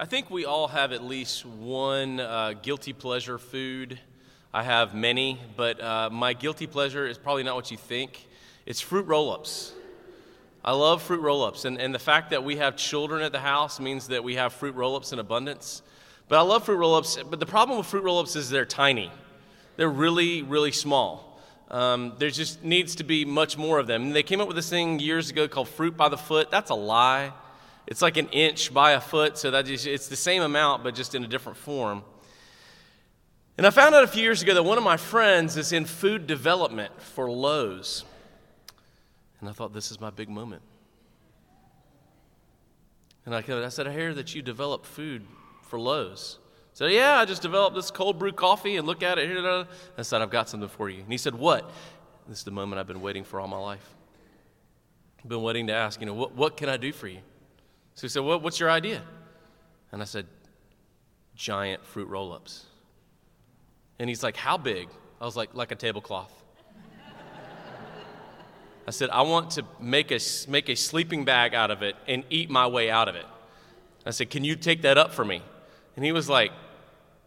I think we all have at least one uh, guilty pleasure food. I have many, but uh, my guilty pleasure is probably not what you think. It's fruit roll ups. I love fruit roll ups, and, and the fact that we have children at the house means that we have fruit roll ups in abundance. But I love fruit roll ups, but the problem with fruit roll ups is they're tiny, they're really, really small. Um, there just needs to be much more of them. And they came up with this thing years ago called fruit by the foot. That's a lie. It's like an inch by a foot, so that it's the same amount, but just in a different form. And I found out a few years ago that one of my friends is in food development for Lowe's. And I thought, this is my big moment. And I, I said, I hear that you develop food for Lowe's. So yeah, I just developed this cold brew coffee and look at it. I said, I've got something for you. And he said, what? This is the moment I've been waiting for all my life. I've been waiting to ask, you know, what, what can I do for you? So he said, well, What's your idea? And I said, Giant fruit roll ups. And he's like, How big? I was like, Like a tablecloth. I said, I want to make a, make a sleeping bag out of it and eat my way out of it. I said, Can you take that up for me? And he was like,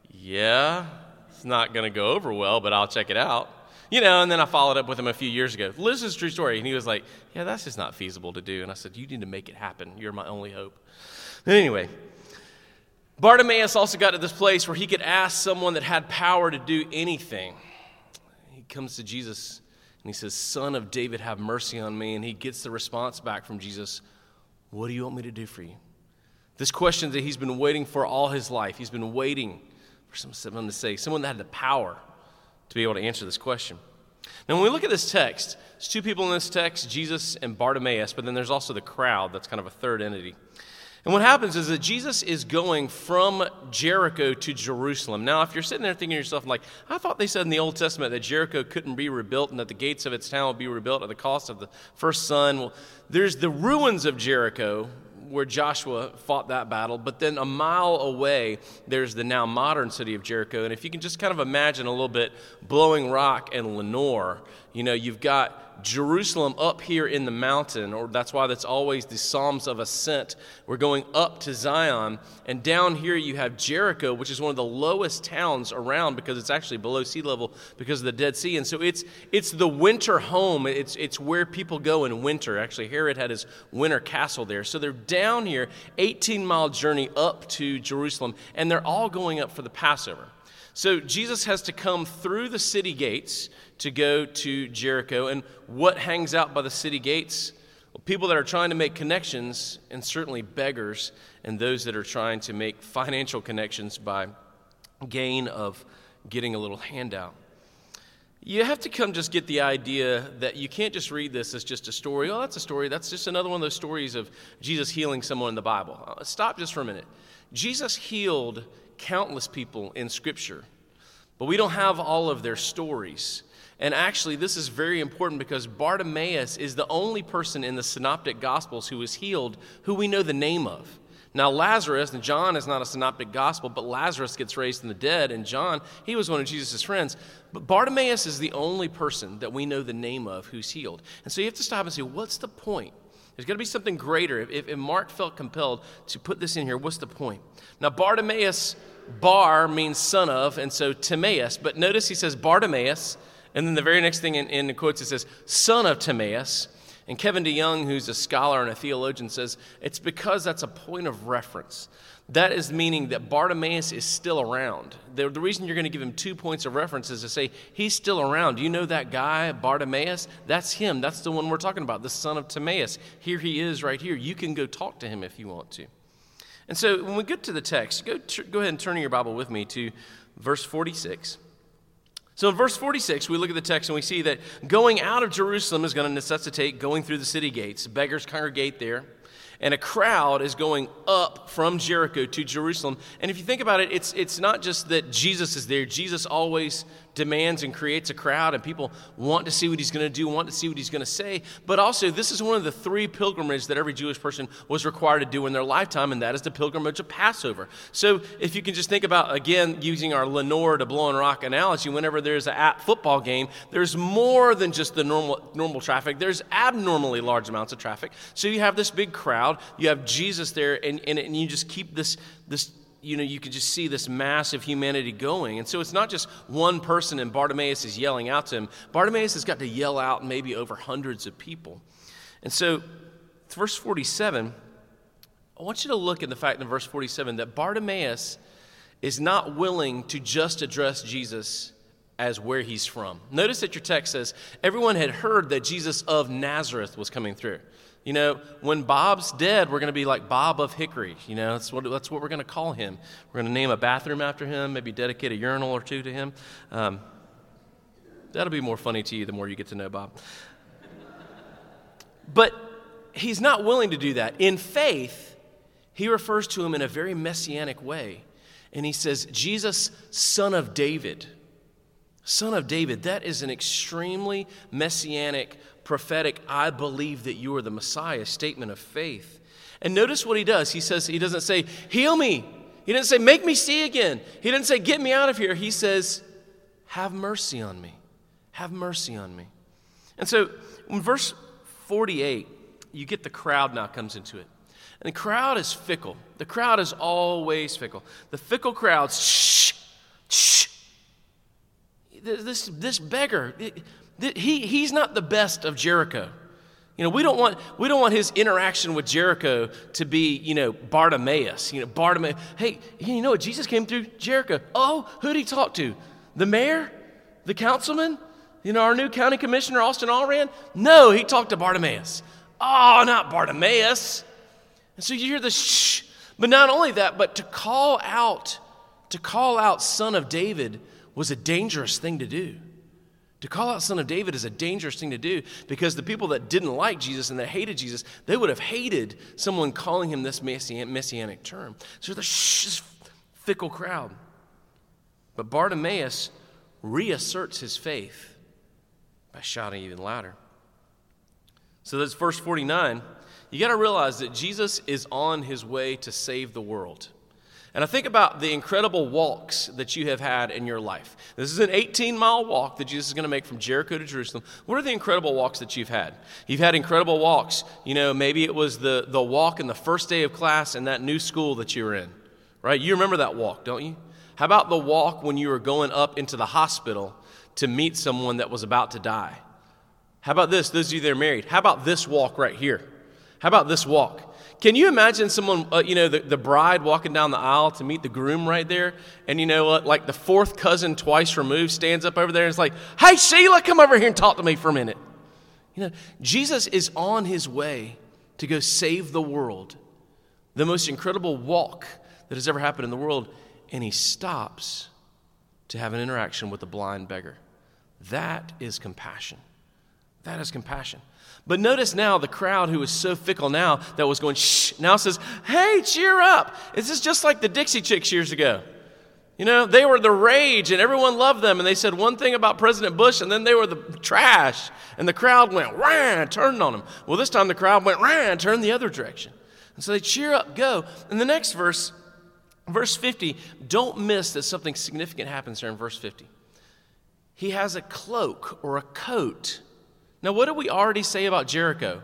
Yeah, it's not going to go over well, but I'll check it out. You know, and then I followed up with him a few years ago. This is true story. And he was like, Yeah, that's just not feasible to do. And I said, You need to make it happen. You're my only hope. But anyway, Bartimaeus also got to this place where he could ask someone that had power to do anything. He comes to Jesus and he says, Son of David, have mercy on me. And he gets the response back from Jesus, What do you want me to do for you? This question that he's been waiting for all his life. He's been waiting for someone to say, someone that had the power to be able to answer this question. Now, when we look at this text, there's two people in this text, Jesus and Bartimaeus, but then there's also the crowd that's kind of a third entity. And what happens is that Jesus is going from Jericho to Jerusalem. Now, if you're sitting there thinking to yourself, like, I thought they said in the Old Testament that Jericho couldn't be rebuilt and that the gates of its town would be rebuilt at the cost of the first son. Well, there's the ruins of Jericho, where Joshua fought that battle, but then a mile away, there's the now modern city of Jericho. And if you can just kind of imagine a little bit Blowing Rock and Lenoir, you know, you've got Jerusalem up here in the mountain, or that's why that's always the Psalms of Ascent. We're going up to Zion, and down here you have Jericho, which is one of the lowest towns around because it's actually below sea level because of the Dead Sea. And so it's, it's the winter home, it's, it's where people go in winter. Actually, Herod had his winter castle there. So they're down here, 18 mile journey up to Jerusalem, and they're all going up for the Passover. So Jesus has to come through the city gates to go to Jericho. And what hangs out by the city gates? Well, people that are trying to make connections, and certainly beggars, and those that are trying to make financial connections by gain of getting a little handout. You have to come just get the idea that you can't just read this as just a story. Oh, that's a story. That's just another one of those stories of Jesus healing someone in the Bible. Uh, stop just for a minute. Jesus healed countless people in Scripture, but we don't have all of their stories. And actually, this is very important because Bartimaeus is the only person in the Synoptic Gospels who was healed who we know the name of. Now, Lazarus, and John is not a synoptic gospel, but Lazarus gets raised from the dead, and John, he was one of Jesus' friends. But Bartimaeus is the only person that we know the name of who's healed. And so you have to stop and say, what's the point? There's got to be something greater. If, if Mark felt compelled to put this in here, what's the point? Now, Bartimaeus, Bar means son of, and so Timaeus, but notice he says Bartimaeus, and then the very next thing in, in the quotes it says, son of Timaeus. And Kevin DeYoung, who's a scholar and a theologian, says it's because that's a point of reference. That is meaning that Bartimaeus is still around. The, the reason you're going to give him two points of reference is to say, he's still around. You know that guy, Bartimaeus? That's him. That's the one we're talking about, the son of Timaeus. Here he is right here. You can go talk to him if you want to. And so when we get to the text, go, go ahead and turn your Bible with me to verse 46. So in verse 46, we look at the text and we see that going out of Jerusalem is going to necessitate going through the city gates. Beggars congregate there. And a crowd is going up from Jericho to Jerusalem. And if you think about it, it's, it's not just that Jesus is there. Jesus always demands and creates a crowd, and people want to see what he's going to do, want to see what he's going to say. But also, this is one of the three pilgrimages that every Jewish person was required to do in their lifetime, and that is the pilgrimage of Passover. So, if you can just think about, again, using our Lenoir to blow Blowing Rock analogy, whenever there's a football game, there's more than just the normal, normal traffic, there's abnormally large amounts of traffic. So, you have this big crowd, you have Jesus there, and, and, and you just keep this, this you know, you could just see this massive humanity going. And so it's not just one person and Bartimaeus is yelling out to him. Bartimaeus has got to yell out maybe over hundreds of people. And so, verse 47, I want you to look at the fact in verse 47 that Bartimaeus is not willing to just address Jesus as where he's from. Notice that your text says, everyone had heard that Jesus of Nazareth was coming through. You know, when Bob's dead, we're going to be like Bob of Hickory. You know, that's what, that's what we're going to call him. We're going to name a bathroom after him, maybe dedicate a urinal or two to him. Um, that'll be more funny to you the more you get to know Bob. But he's not willing to do that. In faith, he refers to him in a very messianic way. And he says, Jesus, son of David. Son of David, that is an extremely messianic prophetic, I believe that you are the Messiah statement of faith. And notice what he does. He says, he doesn't say, heal me. He didn't say, make me see again. He didn't say, get me out of here. He says, have mercy on me. Have mercy on me. And so in verse 48, you get the crowd now comes into it. And the crowd is fickle. The crowd is always fickle. The fickle crowds, shh. This, this beggar, he, he's not the best of Jericho. You know, we don't want we don't want his interaction with Jericho to be, you know, Bartimaeus. You know, Bartimaeus. Hey, you know what? Jesus came through Jericho. Oh, who'd he talk to? The mayor? The councilman? You know, our new county commissioner, Austin Allran? No, he talked to Bartimaeus. Oh, not Bartimaeus. And so you hear the shh. But not only that, but to call out, to call out son of David was a dangerous thing to do. To call out Son of David is a dangerous thing to do because the people that didn't like Jesus and that hated Jesus, they would have hated someone calling him this messianic term. So the shh, fickle crowd. But Bartimaeus reasserts his faith by shouting even louder. So that's verse 49. You got to realize that Jesus is on his way to save the world. And I think about the incredible walks that you have had in your life. This is an 18 mile walk that Jesus is going to make from Jericho to Jerusalem. What are the incredible walks that you've had? You've had incredible walks. You know, maybe it was the, the walk in the first day of class in that new school that you were in, right? You remember that walk, don't you? How about the walk when you were going up into the hospital to meet someone that was about to die? How about this, those of you that are married? How about this walk right here? How about this walk? Can you imagine someone, uh, you know, the, the bride walking down the aisle to meet the groom right there? And you know what? Like the fourth cousin twice removed stands up over there and is like, hey, Sheila, come over here and talk to me for a minute. You know, Jesus is on his way to go save the world, the most incredible walk that has ever happened in the world. And he stops to have an interaction with a blind beggar. That is compassion. That is compassion. But notice now the crowd who is so fickle now that was going shh now says, hey, cheer up. This is just like the Dixie Chicks years ago. You know, they were the rage and everyone loved them. And they said one thing about President Bush and then they were the trash. And the crowd went, rah, turned on them. Well, this time the crowd went, rah, turned the other direction. And so they cheer up, go. And the next verse, verse 50, don't miss that something significant happens here in verse 50. He has a cloak or a coat now, what do we already say about Jericho?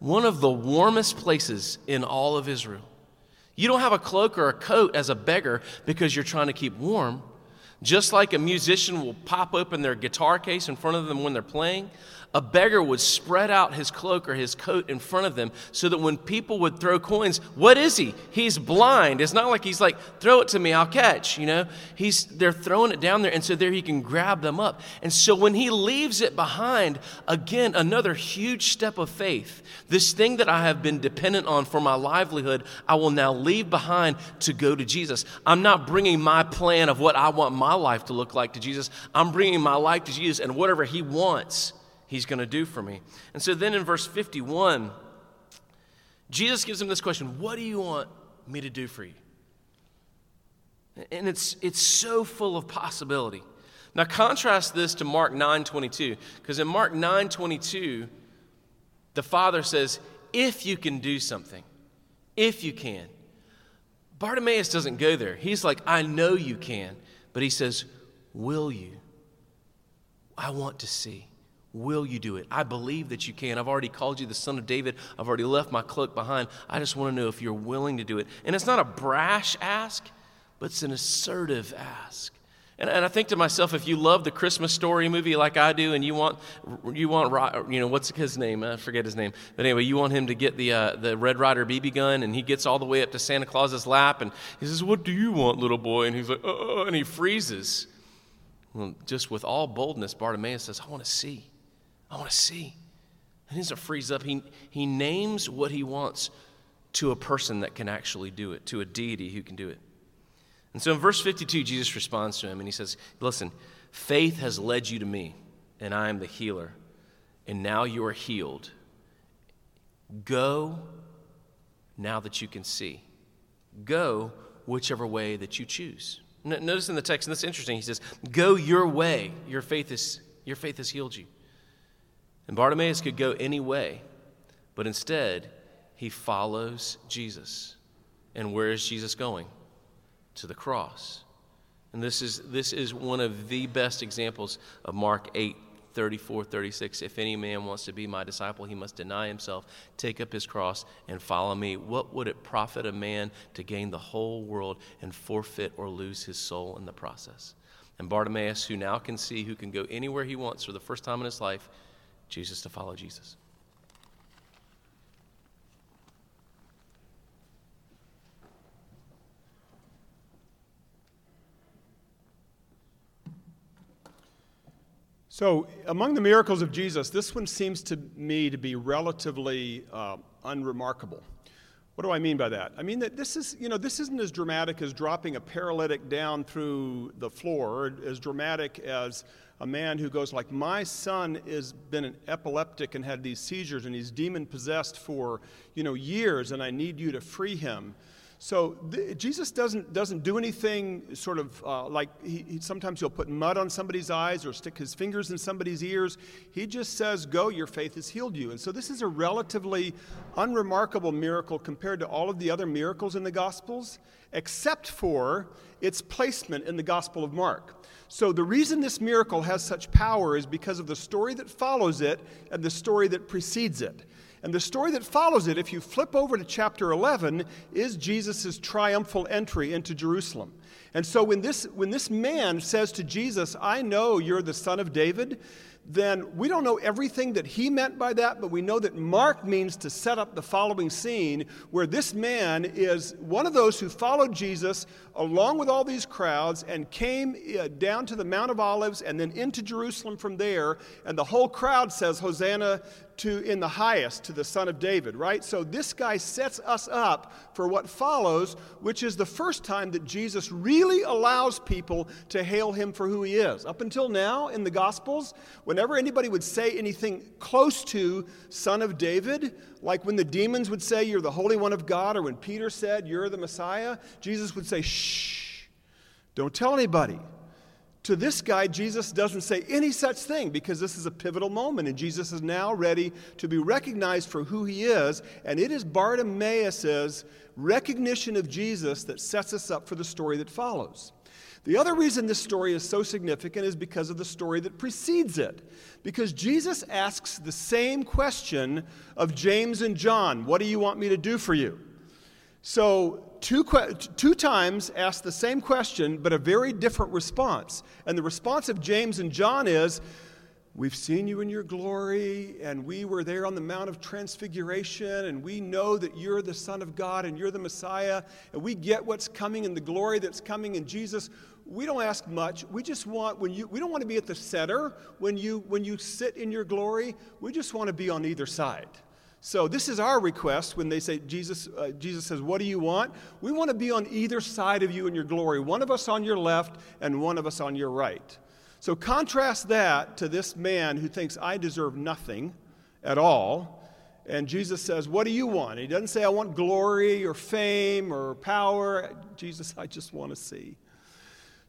One of the warmest places in all of Israel. You don't have a cloak or a coat as a beggar because you're trying to keep warm. Just like a musician will pop open their guitar case in front of them when they're playing, a beggar would spread out his cloak or his coat in front of them so that when people would throw coins, what is he? He's blind. It's not like he's like, throw it to me, I'll catch, you know? He's they're throwing it down there, and so there he can grab them up. And so when he leaves it behind, again, another huge step of faith. This thing that I have been dependent on for my livelihood, I will now leave behind to go to Jesus. I'm not bringing my plan of what I want my life to look like to Jesus. I'm bringing my life to Jesus and whatever he wants he's going to do for me. And so then in verse 51, Jesus gives him this question What do you want me to do for you? And it's, it's so full of possibility Now contrast this to Mark 9:22 because in Mark 9:22 the Father says, "If you can do something, if you can." Bartimaeus doesn't go there. He's like, "I know you can." But he says, "Will you?" I want to see. Will you do it? I believe that you can. I've already called you the son of David. I've already left my cloak behind. I just want to know if you're willing to do it. And it's not a brash ask, but it's an assertive ask. And, and I think to myself, if you love the Christmas story movie like I do, and you want, you want, you know, what's his name? I forget his name. But anyway, you want him to get the, uh, the Red Ryder BB gun, and he gets all the way up to Santa Claus's lap, and he says, What do you want, little boy? And he's like, Oh, and he freezes. Well, just with all boldness, Bartimaeus says, I want to see. I want to see. And he doesn't freeze up. He, he names what he wants to a person that can actually do it, to a deity who can do it. And so in verse 52, Jesus responds to him and he says, Listen, faith has led you to me, and I am the healer, and now you are healed. Go now that you can see. Go whichever way that you choose. Notice in the text, and this is interesting, he says, Go your way. Your faith, is, your faith has healed you. And Bartimaeus could go any way, but instead, he follows Jesus. And where is Jesus going? To the cross. And this is, this is one of the best examples of Mark 8 34, 36. If any man wants to be my disciple, he must deny himself, take up his cross, and follow me. What would it profit a man to gain the whole world and forfeit or lose his soul in the process? And Bartimaeus, who now can see, who can go anywhere he wants for the first time in his life, Jesus to follow Jesus. So, among the miracles of Jesus, this one seems to me to be relatively uh, unremarkable. What do I mean by that? I mean that this is, you know, this isn't as dramatic as dropping a paralytic down through the floor, as dramatic as a man who goes like, "My son has been an epileptic and had these seizures, and he's demon possessed for, you know, years, and I need you to free him." So the, Jesus doesn't, doesn't do anything sort of uh, like he, he, sometimes he'll put mud on somebody's eyes or stick his fingers in somebody's ears. He just says, Go, your faith has healed you. And so this is a relatively unremarkable miracle compared to all of the other miracles in the Gospels, except for its placement in the Gospel of Mark. So the reason this miracle has such power is because of the story that follows it and the story that precedes it. And the story that follows it, if you flip over to chapter 11, is Jesus' triumphal entry into Jerusalem. And so when this, when this man says to Jesus, I know you're the son of David, then we don't know everything that he meant by that, but we know that Mark means to set up the following scene where this man is one of those who followed Jesus along with all these crowds and came uh, down to the Mount of Olives and then into Jerusalem from there. And the whole crowd says, Hosanna to in the highest to the son of david right? So this guy sets us up for what follows which is the first time that jesus really allows people to hail him for who he is. Up until now in the gospels whenever anybody would say anything close to son of david like when the demons would say you're the holy one of god or when peter said you're the messiah jesus would say shh. Don't tell anybody to this guy, Jesus doesn't say any such thing because this is a pivotal moment, and Jesus is now ready to be recognized for who he is. And it is Bartimaeus' recognition of Jesus that sets us up for the story that follows. The other reason this story is so significant is because of the story that precedes it. Because Jesus asks the same question of James and John What do you want me to do for you? So, two, two times asked the same question, but a very different response. And the response of James and John is, We've seen you in your glory, and we were there on the Mount of Transfiguration, and we know that you're the Son of God and you're the Messiah, and we get what's coming and the glory that's coming in Jesus. We don't ask much. We just want when you we don't want to be at the center when you when you sit in your glory. We just want to be on either side. So this is our request when they say Jesus uh, Jesus says, "What do you want?" We want to be on either side of you in your glory. One of us on your left and one of us on your right. So contrast that to this man who thinks I deserve nothing at all. And Jesus says, What do you want? He doesn't say, I want glory or fame or power. Jesus, I just want to see.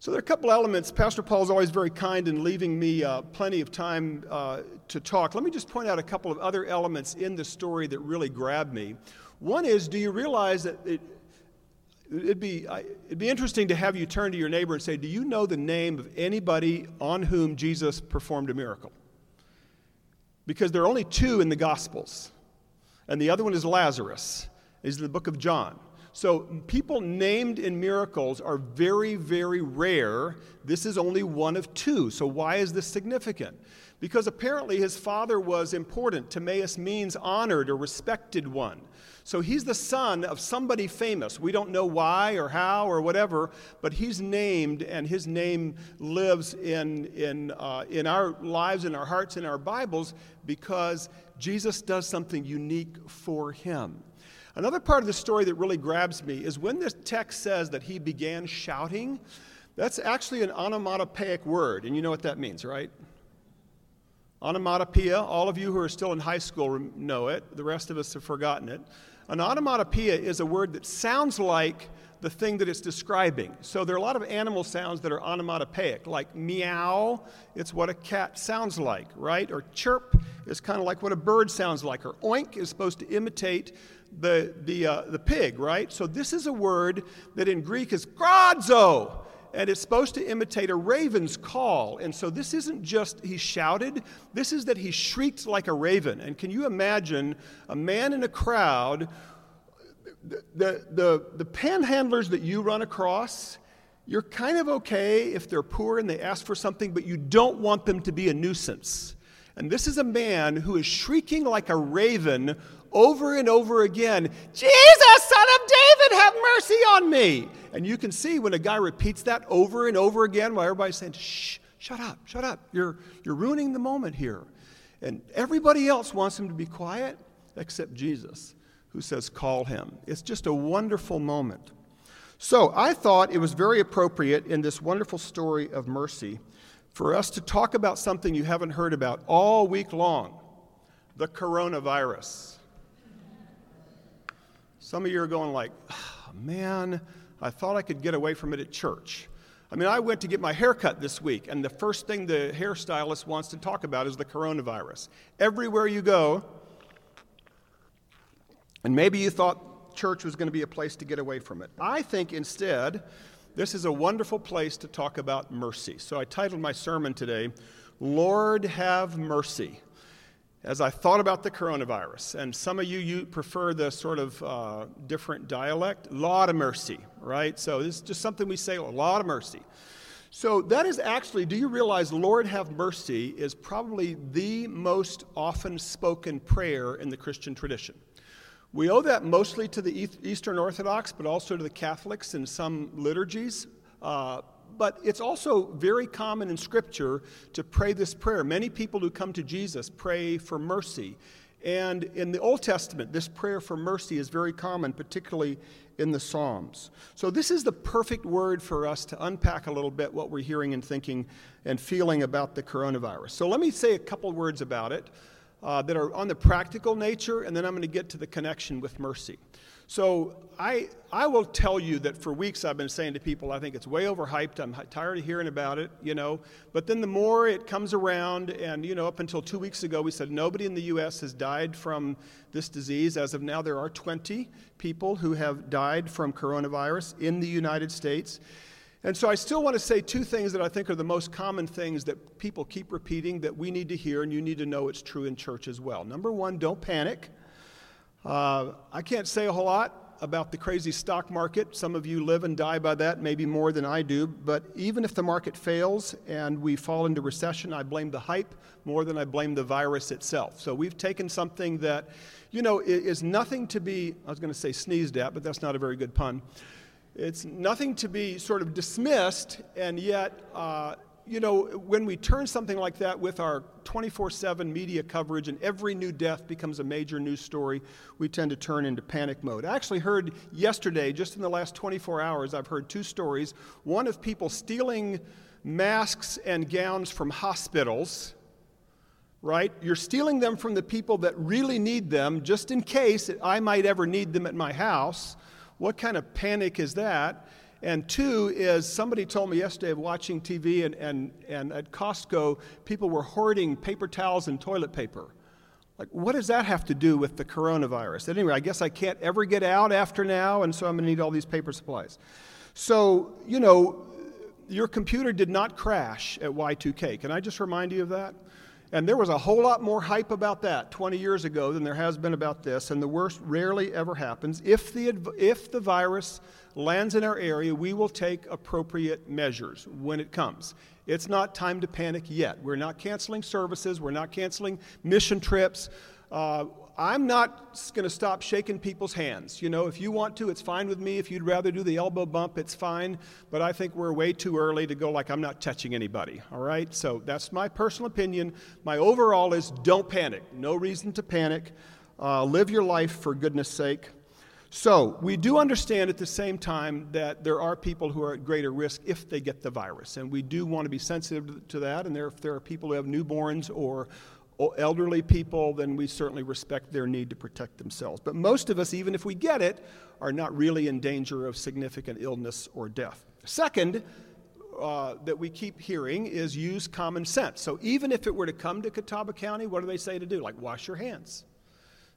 So there are a couple elements. Pastor Paul is always very kind in leaving me uh, plenty of time uh, to talk. Let me just point out a couple of other elements in the story that really grabbed me. One is, do you realize that it, it'd be, it'd be interesting to have you turn to your neighbor and say, Do you know the name of anybody on whom Jesus performed a miracle? Because there are only two in the Gospels, and the other one is Lazarus, is in the book of John. So, people named in miracles are very, very rare. This is only one of two. So, why is this significant? Because apparently his father was important. Timaeus means honored or respected one. So, he's the son of somebody famous. We don't know why or how or whatever, but he's named, and his name lives in, in, uh, in our lives, in our hearts, in our Bibles, because Jesus does something unique for him. Another part of the story that really grabs me is when this text says that he began shouting, that's actually an onomatopoeic word, and you know what that means, right? Onomatopoeia, all of you who are still in high school know it, the rest of us have forgotten it. An onomatopoeia is a word that sounds like the thing that it's describing. So there are a lot of animal sounds that are onomatopoeic, like meow, it's what a cat sounds like, right? Or chirp is kind of like what a bird sounds like, or oink is supposed to imitate the, the, uh, the pig, right? So this is a word that in Greek is krazo, and it's supposed to imitate a raven's call. And so this isn't just he shouted, this is that he shrieked like a raven. And can you imagine a man in a crowd? The, the, the, the panhandlers that you run across, you're kind of okay if they're poor and they ask for something, but you don't want them to be a nuisance. And this is a man who is shrieking like a raven over and over again Jesus, son of David, have mercy on me. And you can see when a guy repeats that over and over again while everybody's saying, shh, shut up, shut up. You're, you're ruining the moment here. And everybody else wants him to be quiet except Jesus, who says, call him. It's just a wonderful moment. So I thought it was very appropriate in this wonderful story of mercy for us to talk about something you haven't heard about all week long the coronavirus. Some of you are going like, oh, man, I thought I could get away from it at church. I mean, I went to get my hair cut this week, and the first thing the hairstylist wants to talk about is the coronavirus. Everywhere you go, and maybe you thought church was going to be a place to get away from it. I think instead, this is a wonderful place to talk about mercy. So I titled my sermon today, Lord Have Mercy as I thought about the coronavirus, and some of you, you prefer the sort of uh, different dialect, lot of mercy, right? So this is just something we say, a lot of mercy. So that is actually, do you realize Lord have mercy is probably the most often spoken prayer in the Christian tradition? We owe that mostly to the Eastern Orthodox, but also to the Catholics in some liturgies. Uh, but it's also very common in Scripture to pray this prayer. Many people who come to Jesus pray for mercy. And in the Old Testament, this prayer for mercy is very common, particularly in the Psalms. So, this is the perfect word for us to unpack a little bit what we're hearing and thinking and feeling about the coronavirus. So, let me say a couple words about it uh, that are on the practical nature, and then I'm going to get to the connection with mercy. So I, I will tell you that for weeks I've been saying to people, I think it's way overhyped. I'm tired of hearing about it, you know. But then the more it comes around, and, you know, up until two weeks ago, we said nobody in the U.S. has died from this disease. As of now, there are 20 people who have died from coronavirus in the United States. And so I still want to say two things that I think are the most common things that people keep repeating that we need to hear, and you need to know it's true in church as well. Number one, don't panic. Uh, I can't say a whole lot about the crazy stock market. Some of you live and die by that, maybe more than I do. But even if the market fails and we fall into recession, I blame the hype more than I blame the virus itself. So we've taken something that, you know, is nothing to be, I was going to say sneezed at, but that's not a very good pun. It's nothing to be sort of dismissed, and yet uh, you know, when we turn something like that with our 24 7 media coverage and every new death becomes a major news story, we tend to turn into panic mode. I actually heard yesterday, just in the last 24 hours, I've heard two stories. One of people stealing masks and gowns from hospitals, right? You're stealing them from the people that really need them just in case I might ever need them at my house. What kind of panic is that? And two is somebody told me yesterday of watching TV and, and, and at Costco, people were hoarding paper towels and toilet paper. Like, what does that have to do with the coronavirus? Anyway, I guess I can't ever get out after now, and so I'm going to need all these paper supplies. So, you know, your computer did not crash at Y2K. Can I just remind you of that? And there was a whole lot more hype about that 20 years ago than there has been about this, and the worst rarely ever happens. If the, if the virus lands in our area, we will take appropriate measures when it comes. It's not time to panic yet. We're not canceling services, we're not canceling mission trips. Uh, I'm not going to stop shaking people's hands. You know, if you want to, it's fine with me. If you'd rather do the elbow bump, it's fine. But I think we're way too early to go like I'm not touching anybody. All right? So that's my personal opinion. My overall is don't panic. No reason to panic. Uh, live your life for goodness sake. So, we do understand at the same time that there are people who are at greater risk if they get the virus. And we do want to be sensitive to that. And there, if there are people who have newborns or elderly people, then we certainly respect their need to protect themselves. But most of us, even if we get it, are not really in danger of significant illness or death. Second, uh, that we keep hearing is use common sense. So even if it were to come to Catawba County, what do they say to do? Like wash your hands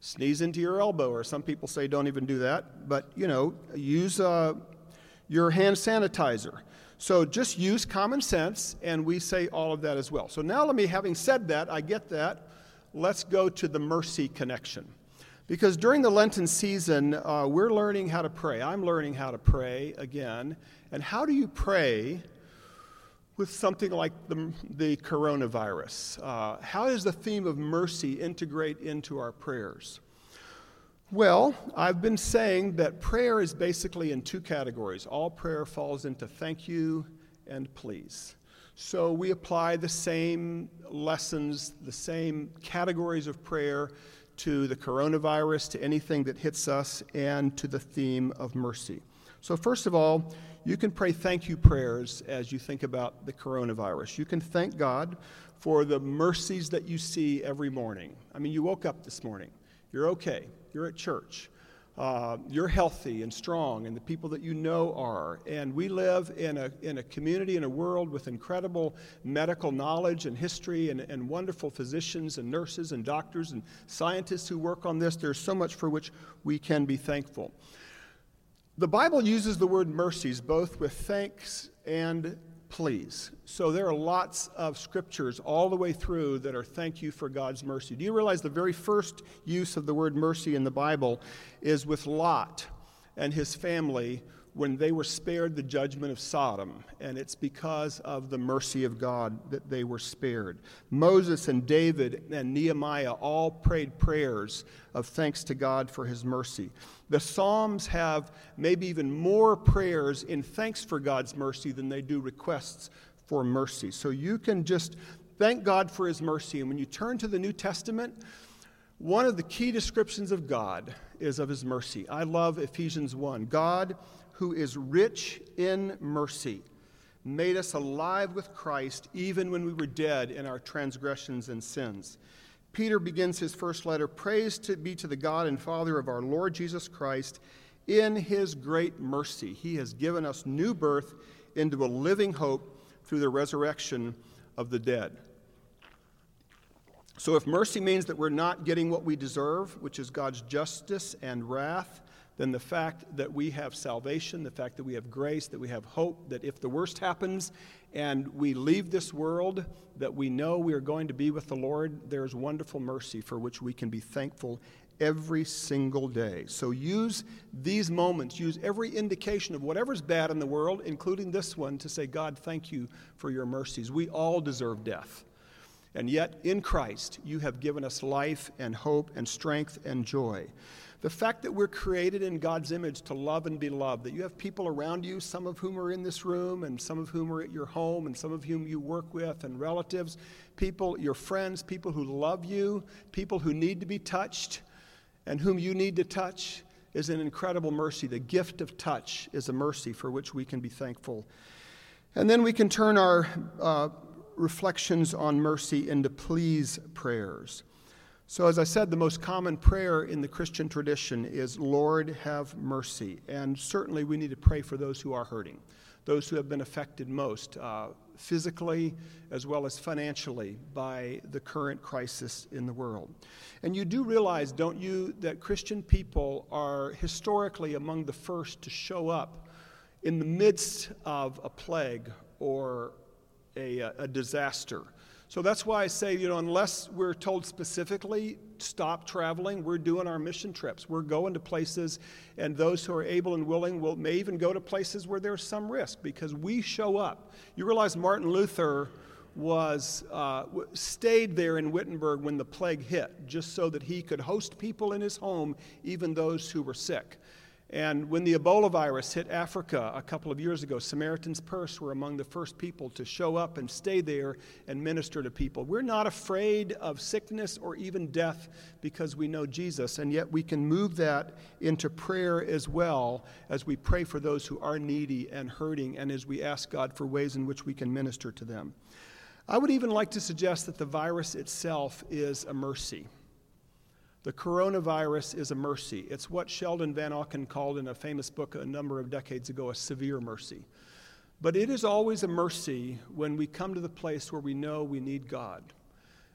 sneeze into your elbow, or some people say don't even do that, but you know, use uh, your hand sanitizer. So just use common sense, and we say all of that as well. So now, let me, having said that, I get that, let's go to the mercy connection. Because during the Lenten season, uh, we're learning how to pray. I'm learning how to pray again. And how do you pray with something like the, the coronavirus? Uh, how does the theme of mercy integrate into our prayers? Well, I've been saying that prayer is basically in two categories. All prayer falls into thank you and please. So we apply the same lessons, the same categories of prayer to the coronavirus, to anything that hits us, and to the theme of mercy. So, first of all, you can pray thank you prayers as you think about the coronavirus. You can thank God for the mercies that you see every morning. I mean, you woke up this morning, you're okay, you're at church. Uh, you're healthy and strong, and the people that you know are. And we live in a, in a community, in a world with incredible medical knowledge and history, and, and wonderful physicians and nurses and doctors and scientists who work on this. There's so much for which we can be thankful. The Bible uses the word mercies both with thanks and please. So there are lots of scriptures all the way through that are thank you for God's mercy. Do you realize the very first use of the word mercy in the Bible is with Lot and his family when they were spared the judgment of Sodom, and it's because of the mercy of God that they were spared. Moses and David and Nehemiah all prayed prayers of thanks to God for his mercy. The Psalms have maybe even more prayers in thanks for God's mercy than they do requests for mercy. So you can just thank God for his mercy. And when you turn to the New Testament, one of the key descriptions of God is of his mercy. I love Ephesians 1. God who is rich in mercy, made us alive with Christ even when we were dead in our transgressions and sins. Peter begins his first letter Praise to be to the God and Father of our Lord Jesus Christ. In his great mercy, he has given us new birth into a living hope through the resurrection of the dead. So, if mercy means that we're not getting what we deserve, which is God's justice and wrath, then the fact that we have salvation, the fact that we have grace, that we have hope, that if the worst happens and we leave this world, that we know we are going to be with the Lord, there's wonderful mercy for which we can be thankful every single day. So use these moments, use every indication of whatever's bad in the world, including this one, to say, God, thank you for your mercies. We all deserve death. And yet, in Christ, you have given us life and hope and strength and joy. The fact that we're created in God's image to love and be loved, that you have people around you, some of whom are in this room, and some of whom are at your home, and some of whom you work with, and relatives, people, your friends, people who love you, people who need to be touched, and whom you need to touch, is an incredible mercy. The gift of touch is a mercy for which we can be thankful. And then we can turn our uh, reflections on mercy into please prayers. So, as I said, the most common prayer in the Christian tradition is, Lord, have mercy. And certainly we need to pray for those who are hurting, those who have been affected most, uh, physically as well as financially, by the current crisis in the world. And you do realize, don't you, that Christian people are historically among the first to show up in the midst of a plague or a, a disaster so that's why I say, you know, unless we're told specifically, stop traveling, we're doing our mission trips. We're going to places, and those who are able and willing will may even go to places where there's some risk because we show up. You realize Martin Luther was uh, stayed there in Wittenberg when the plague hit, just so that he could host people in his home, even those who were sick. And when the Ebola virus hit Africa a couple of years ago, Samaritan's Purse were among the first people to show up and stay there and minister to people. We're not afraid of sickness or even death because we know Jesus, and yet we can move that into prayer as well as we pray for those who are needy and hurting and as we ask God for ways in which we can minister to them. I would even like to suggest that the virus itself is a mercy. The coronavirus is a mercy. It's what Sheldon Vanauken called in a famous book a number of decades ago a severe mercy. But it is always a mercy when we come to the place where we know we need God.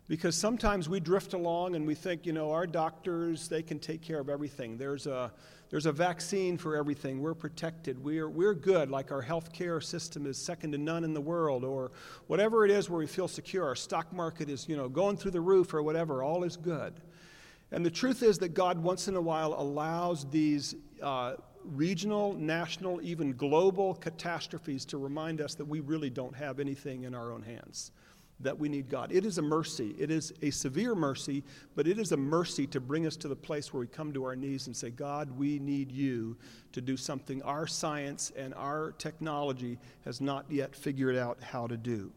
Because sometimes we drift along and we think, you know, our doctors, they can take care of everything. There's a, there's a vaccine for everything. We're protected. We're, we're good, like our health care system is second to none in the world, or whatever it is where we feel secure. Our stock market is, you know, going through the roof or whatever. All is good. And the truth is that God, once in a while, allows these uh, regional, national, even global catastrophes to remind us that we really don't have anything in our own hands, that we need God. It is a mercy. It is a severe mercy, but it is a mercy to bring us to the place where we come to our knees and say, God, we need you to do something our science and our technology has not yet figured out how to do.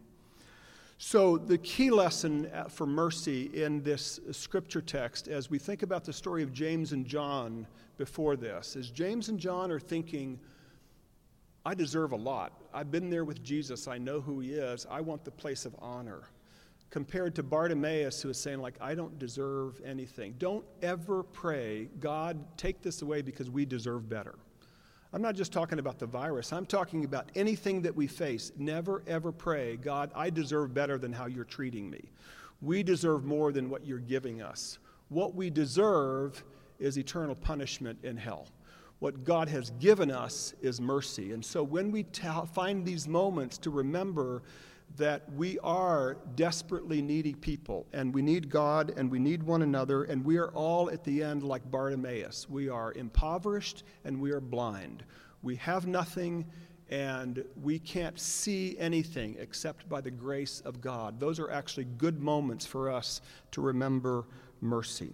So, the key lesson uh, for mercy in this scripture text, as we think about the story of James and John before this, is James and John are thinking, I deserve a lot. I've been there with Jesus. I know who he is. I want the place of honor. Compared to Bartimaeus, who is saying, like, I don't deserve anything. Don't ever pray, God, take this away because we deserve better. I'm not just talking about the virus, I'm talking about anything that we face. Never, ever pray, God, I deserve better than how you're treating me. We deserve more than what you're giving us. What we deserve is eternal punishment in hell. What God has given us is mercy. And so when we find these moments to remember that we are desperately needy people and we need God and we need one another, and we are all at the end like Bartimaeus. We are impoverished and we are blind. We have nothing and we can't see anything except by the grace of God. Those are actually good moments for us to remember mercy.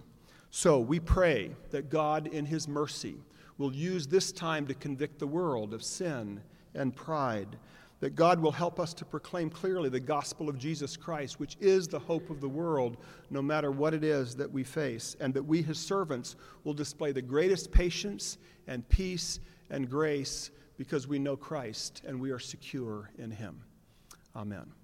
So we pray that God, in His mercy, will use this time to convict the world of sin and pride that God will help us to proclaim clearly the gospel of Jesus Christ, which is the hope of the world, no matter what it is that we face, and that we, his servants, will display the greatest patience and peace and grace because we know Christ and we are secure in him. Amen.